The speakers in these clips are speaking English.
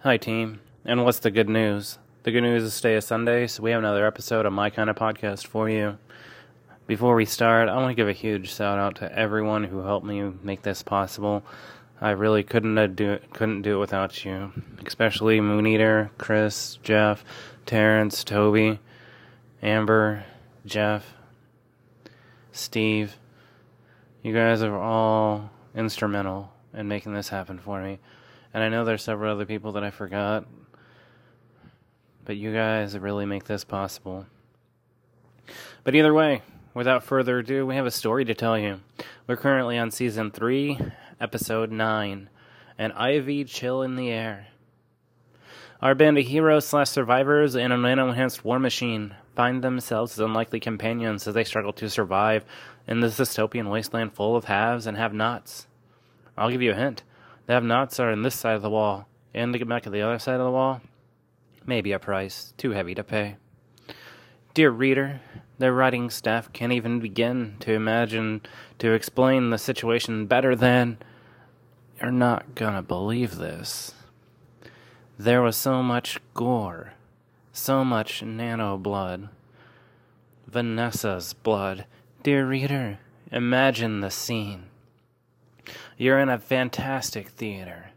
Hi, team. And what's the good news? The good news is today is Sunday, so we have another episode of My Kind of Podcast for you. Before we start, I want to give a huge shout out to everyone who helped me make this possible. I really couldn't do it, couldn't do it without you, especially Moon Eater, Chris, Jeff, Terrence, Toby, Amber, Jeff, Steve. You guys are all instrumental in making this happen for me. And I know there's several other people that I forgot, but you guys really make this possible. But either way, without further ado, we have a story to tell you. We're currently on season 3, episode 9, An Ivy Chill in the Air. Our band of heroes slash survivors in a nano enhanced war machine find themselves as unlikely companions as they struggle to survive in this dystopian wasteland full of haves and have nots. I'll give you a hint. The have nots are on this side of the wall, and to get back to the other side of the wall, maybe a price too heavy to pay. Dear reader, the writing staff can't even begin to imagine to explain the situation better than you're not gonna believe this. There was so much gore, so much nano blood. Vanessa's blood. Dear reader, imagine the scene. You're in a fantastic theater.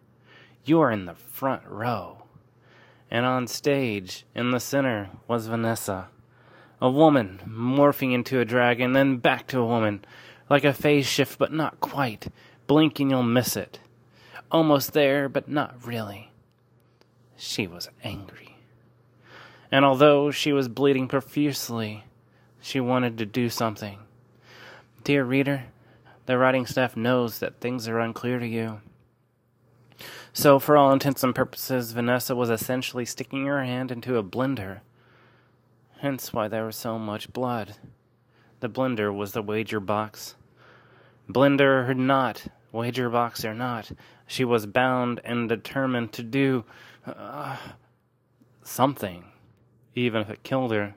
You're in the front row. And on stage, in the center, was Vanessa. A woman morphing into a dragon, then back to a woman. Like a phase shift, but not quite. Blink and you'll miss it. Almost there, but not really. She was angry. And although she was bleeding profusely, she wanted to do something. Dear reader, the writing staff knows that things are unclear to you. So, for all intents and purposes, Vanessa was essentially sticking her hand into a blender. Hence why there was so much blood. The blender was the wager box. Blender or not, wager box or not, she was bound and determined to do uh, something, even if it killed her.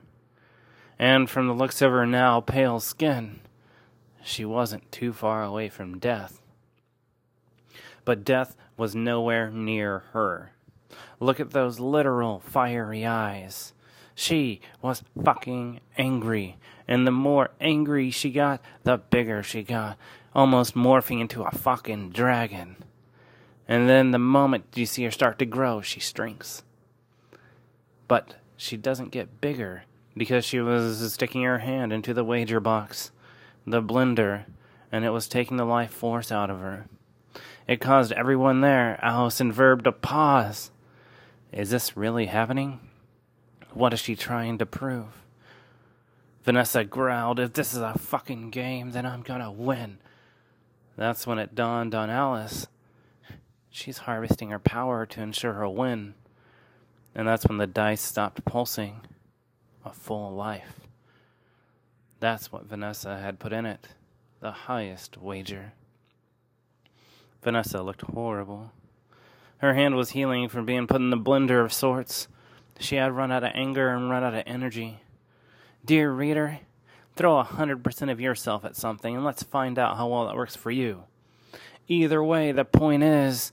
And from the looks of her now pale skin, she wasn't too far away from death. But death was nowhere near her. Look at those literal fiery eyes. She was fucking angry. And the more angry she got, the bigger she got, almost morphing into a fucking dragon. And then the moment you see her start to grow, she shrinks. But she doesn't get bigger because she was sticking her hand into the wager box the blender, and it was taking the life force out of her. It caused everyone there, Alice and Verb, to pause. Is this really happening? What is she trying to prove? Vanessa growled, If this is a fucking game, then I'm gonna win. That's when it dawned on Alice. She's harvesting her power to ensure her win. And that's when the dice stopped pulsing. A full life. That's what Vanessa had put in it. The highest wager. Vanessa looked horrible. Her hand was healing from being put in the blender of sorts. She had run out of anger and run out of energy. Dear reader, throw a hundred percent of yourself at something and let's find out how well that works for you. Either way, the point is.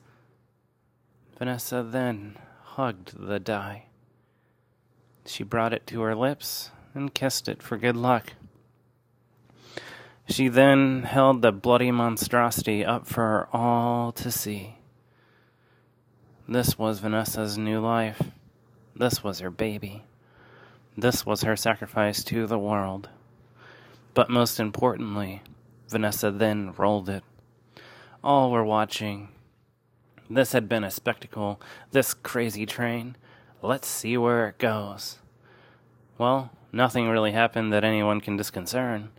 Vanessa then hugged the die. She brought it to her lips and kissed it for good luck. She then held the bloody monstrosity up for all to see. This was Vanessa's new life. This was her baby. This was her sacrifice to the world. But most importantly, Vanessa then rolled it. All were watching. This had been a spectacle, this crazy train. Let's see where it goes. Well, nothing really happened that anyone can disconcern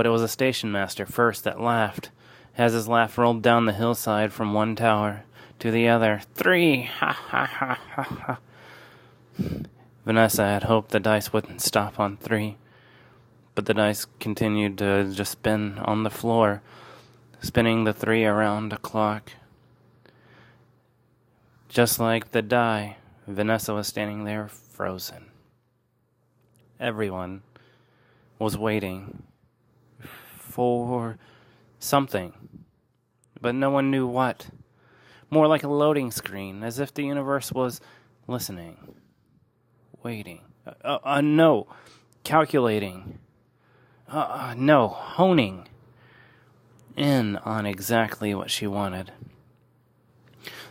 but it was a station master first that laughed, as his laugh rolled down the hillside from one tower to the other. Three! Ha ha ha ha ha. Vanessa had hoped the dice wouldn't stop on three, but the dice continued to just spin on the floor, spinning the three around a clock. Just like the die, Vanessa was standing there frozen. Everyone was waiting for something, but no one knew what. more like a loading screen, as if the universe was listening, waiting. Uh, uh, uh no, calculating. Uh, uh, no, honing in on exactly what she wanted.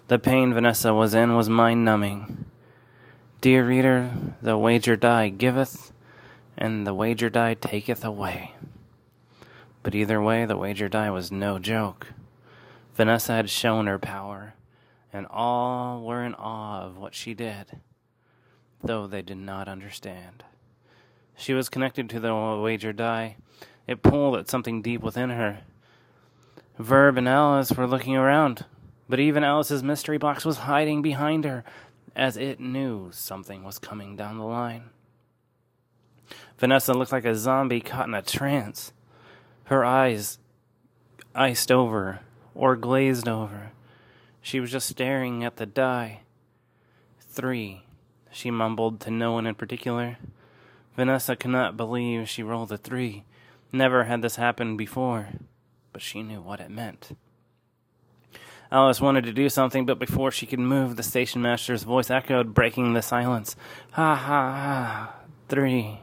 The pain Vanessa was in was mind numbing. Dear reader, the wager die giveth, and the wager die taketh away. But either way, the wager die was no joke. Vanessa had shown her power, and all were in awe of what she did, though they did not understand. She was connected to the wager die. It pulled at something deep within her. Verb and Alice were looking around, but even Alice's mystery box was hiding behind her, as it knew something was coming down the line. Vanessa looked like a zombie caught in a trance, her eyes iced over or glazed over. She was just staring at the die. Three, she mumbled to no one in particular. Vanessa could not believe she rolled a three. Never had this happened before, but she knew what it meant. Alice wanted to do something, but before she could move, the station master's voice echoed, breaking the silence. Ha ha ha! Three.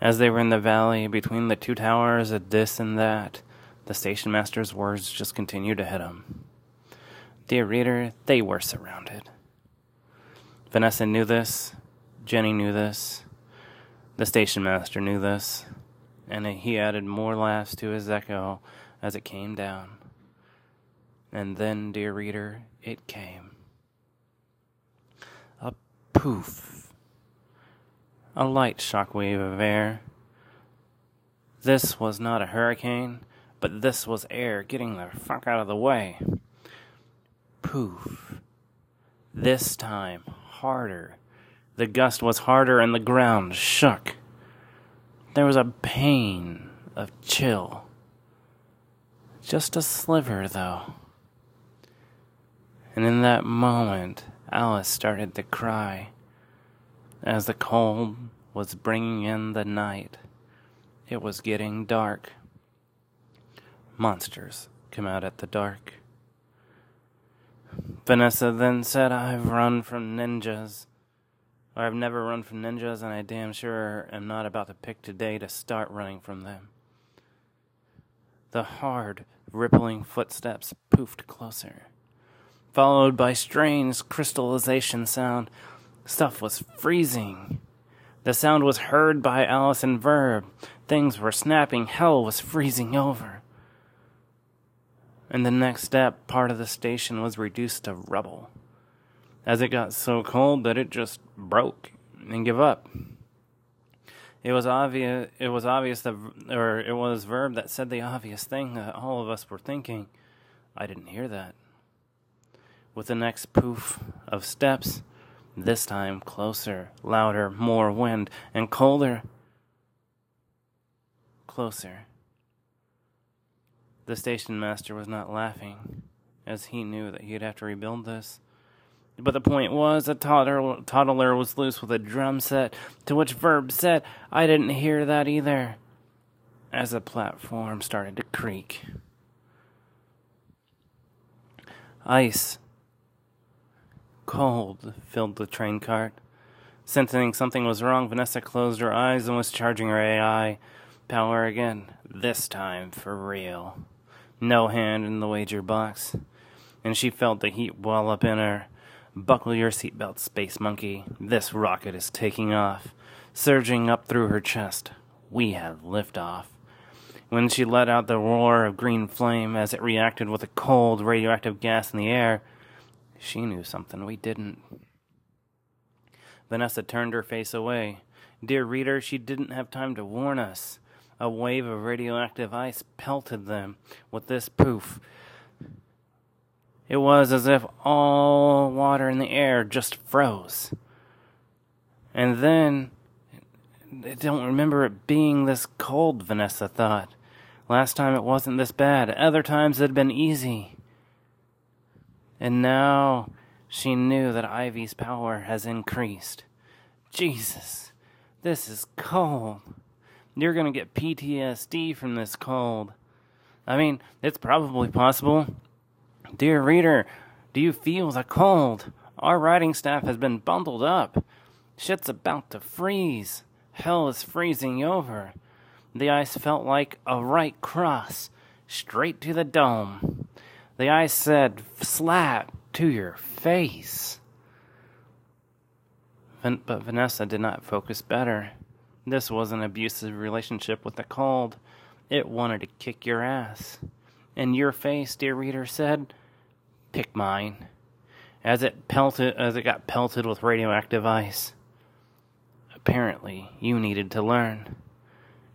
As they were in the valley between the two towers at this and that, the station master's words just continued to hit him. Dear reader, they were surrounded. Vanessa knew this, Jenny knew this, the station master knew this, and he added more laughs to his echo as it came down. And then, dear reader, it came. A poof. A light shockwave of air. This was not a hurricane, but this was air getting the fuck out of the way. Poof. This time, harder. The gust was harder and the ground shook. There was a pain of chill. Just a sliver, though. And in that moment, Alice started to cry. As the cold was bringing in the night, it was getting dark. Monsters come out at the dark. Vanessa then said, I've run from ninjas. Or I've never run from ninjas, and I damn sure am not about to pick today to start running from them. The hard, rippling footsteps poofed closer followed by strange crystallization sound. Stuff was freezing. The sound was heard by Alice and Verb. Things were snapping. Hell was freezing over. And the next step, part of the station was reduced to rubble, as it got so cold that it just broke and gave up. It was obvious. It was obvious that, or it was Verb that said the obvious thing that all of us were thinking. I didn't hear that with the next poof of steps, this time closer, louder, more wind, and colder. Closer. The station master was not laughing, as he knew that he'd have to rebuild this. But the point was, a toddler, toddler was loose with a drum set, to which Verb said, I didn't hear that either, as the platform started to creak. Ice cold filled the train cart. Sensing something was wrong, Vanessa closed her eyes and was charging her AI power again, this time for real. No hand in the wager box, and she felt the heat well up in her. Buckle your seatbelt, space monkey. This rocket is taking off, surging up through her chest. We have liftoff. When she let out the roar of green flame as it reacted with the cold radioactive gas in the air, she knew something we didn't. Vanessa turned her face away. Dear reader, she didn't have time to warn us. A wave of radioactive ice pelted them with this poof. It was as if all water in the air just froze. And then, I don't remember it being this cold, Vanessa thought. Last time it wasn't this bad. Other times it had been easy. And now she knew that Ivy's power has increased. Jesus, this is cold. You're gonna get PTSD from this cold. I mean, it's probably possible. Dear reader, do you feel the cold? Our writing staff has been bundled up. Shit's about to freeze. Hell is freezing over. The ice felt like a right cross, straight to the dome. The ice said, slap to your face. But Vanessa did not focus better. This was an abusive relationship with the cold. It wanted to kick your ass. And your face, dear reader, said, pick mine. As it pelted as it got pelted with radioactive ice. Apparently, you needed to learn.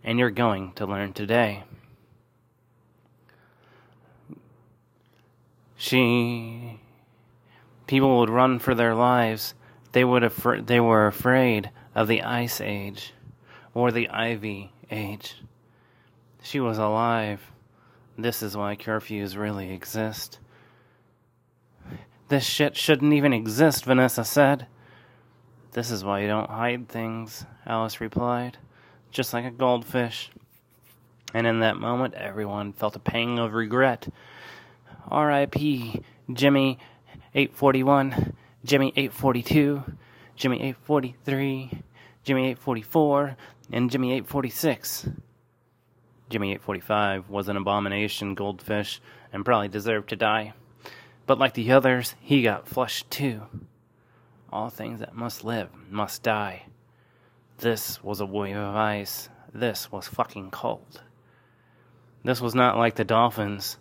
And you're going to learn today. She people would run for their lives. They would af- they were afraid of the ice age or the ivy age. She was alive. This is why curfews really exist. This shit shouldn't even exist, Vanessa said. This is why you don't hide things, Alice replied, just like a goldfish. And in that moment, everyone felt a pang of regret. R.I.P. Jimmy 841, Jimmy 842, Jimmy 843, Jimmy 844, and Jimmy 846. Jimmy 845 was an abomination goldfish and probably deserved to die. But like the others, he got flushed too. All things that must live must die. This was a wave of ice. This was fucking cold. This was not like the dolphins.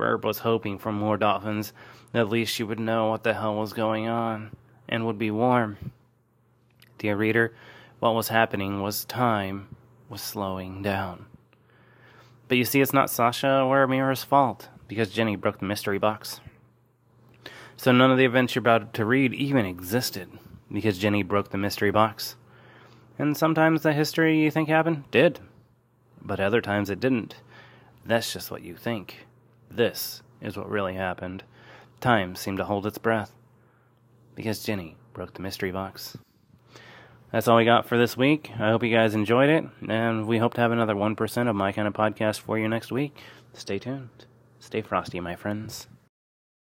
Verb was hoping for more dolphins. At least she would know what the hell was going on and would be warm. Dear reader, what was happening was time was slowing down. But you see, it's not Sasha or Amira's fault because Jenny broke the mystery box. So none of the events you're about to read even existed because Jenny broke the mystery box. And sometimes the history you think happened did, but other times it didn't. That's just what you think. This is what really happened. Time seemed to hold its breath because Jenny broke the mystery box. That's all we got for this week. I hope you guys enjoyed it, and we hope to have another 1% of my kind of podcast for you next week. Stay tuned. Stay frosty, my friends.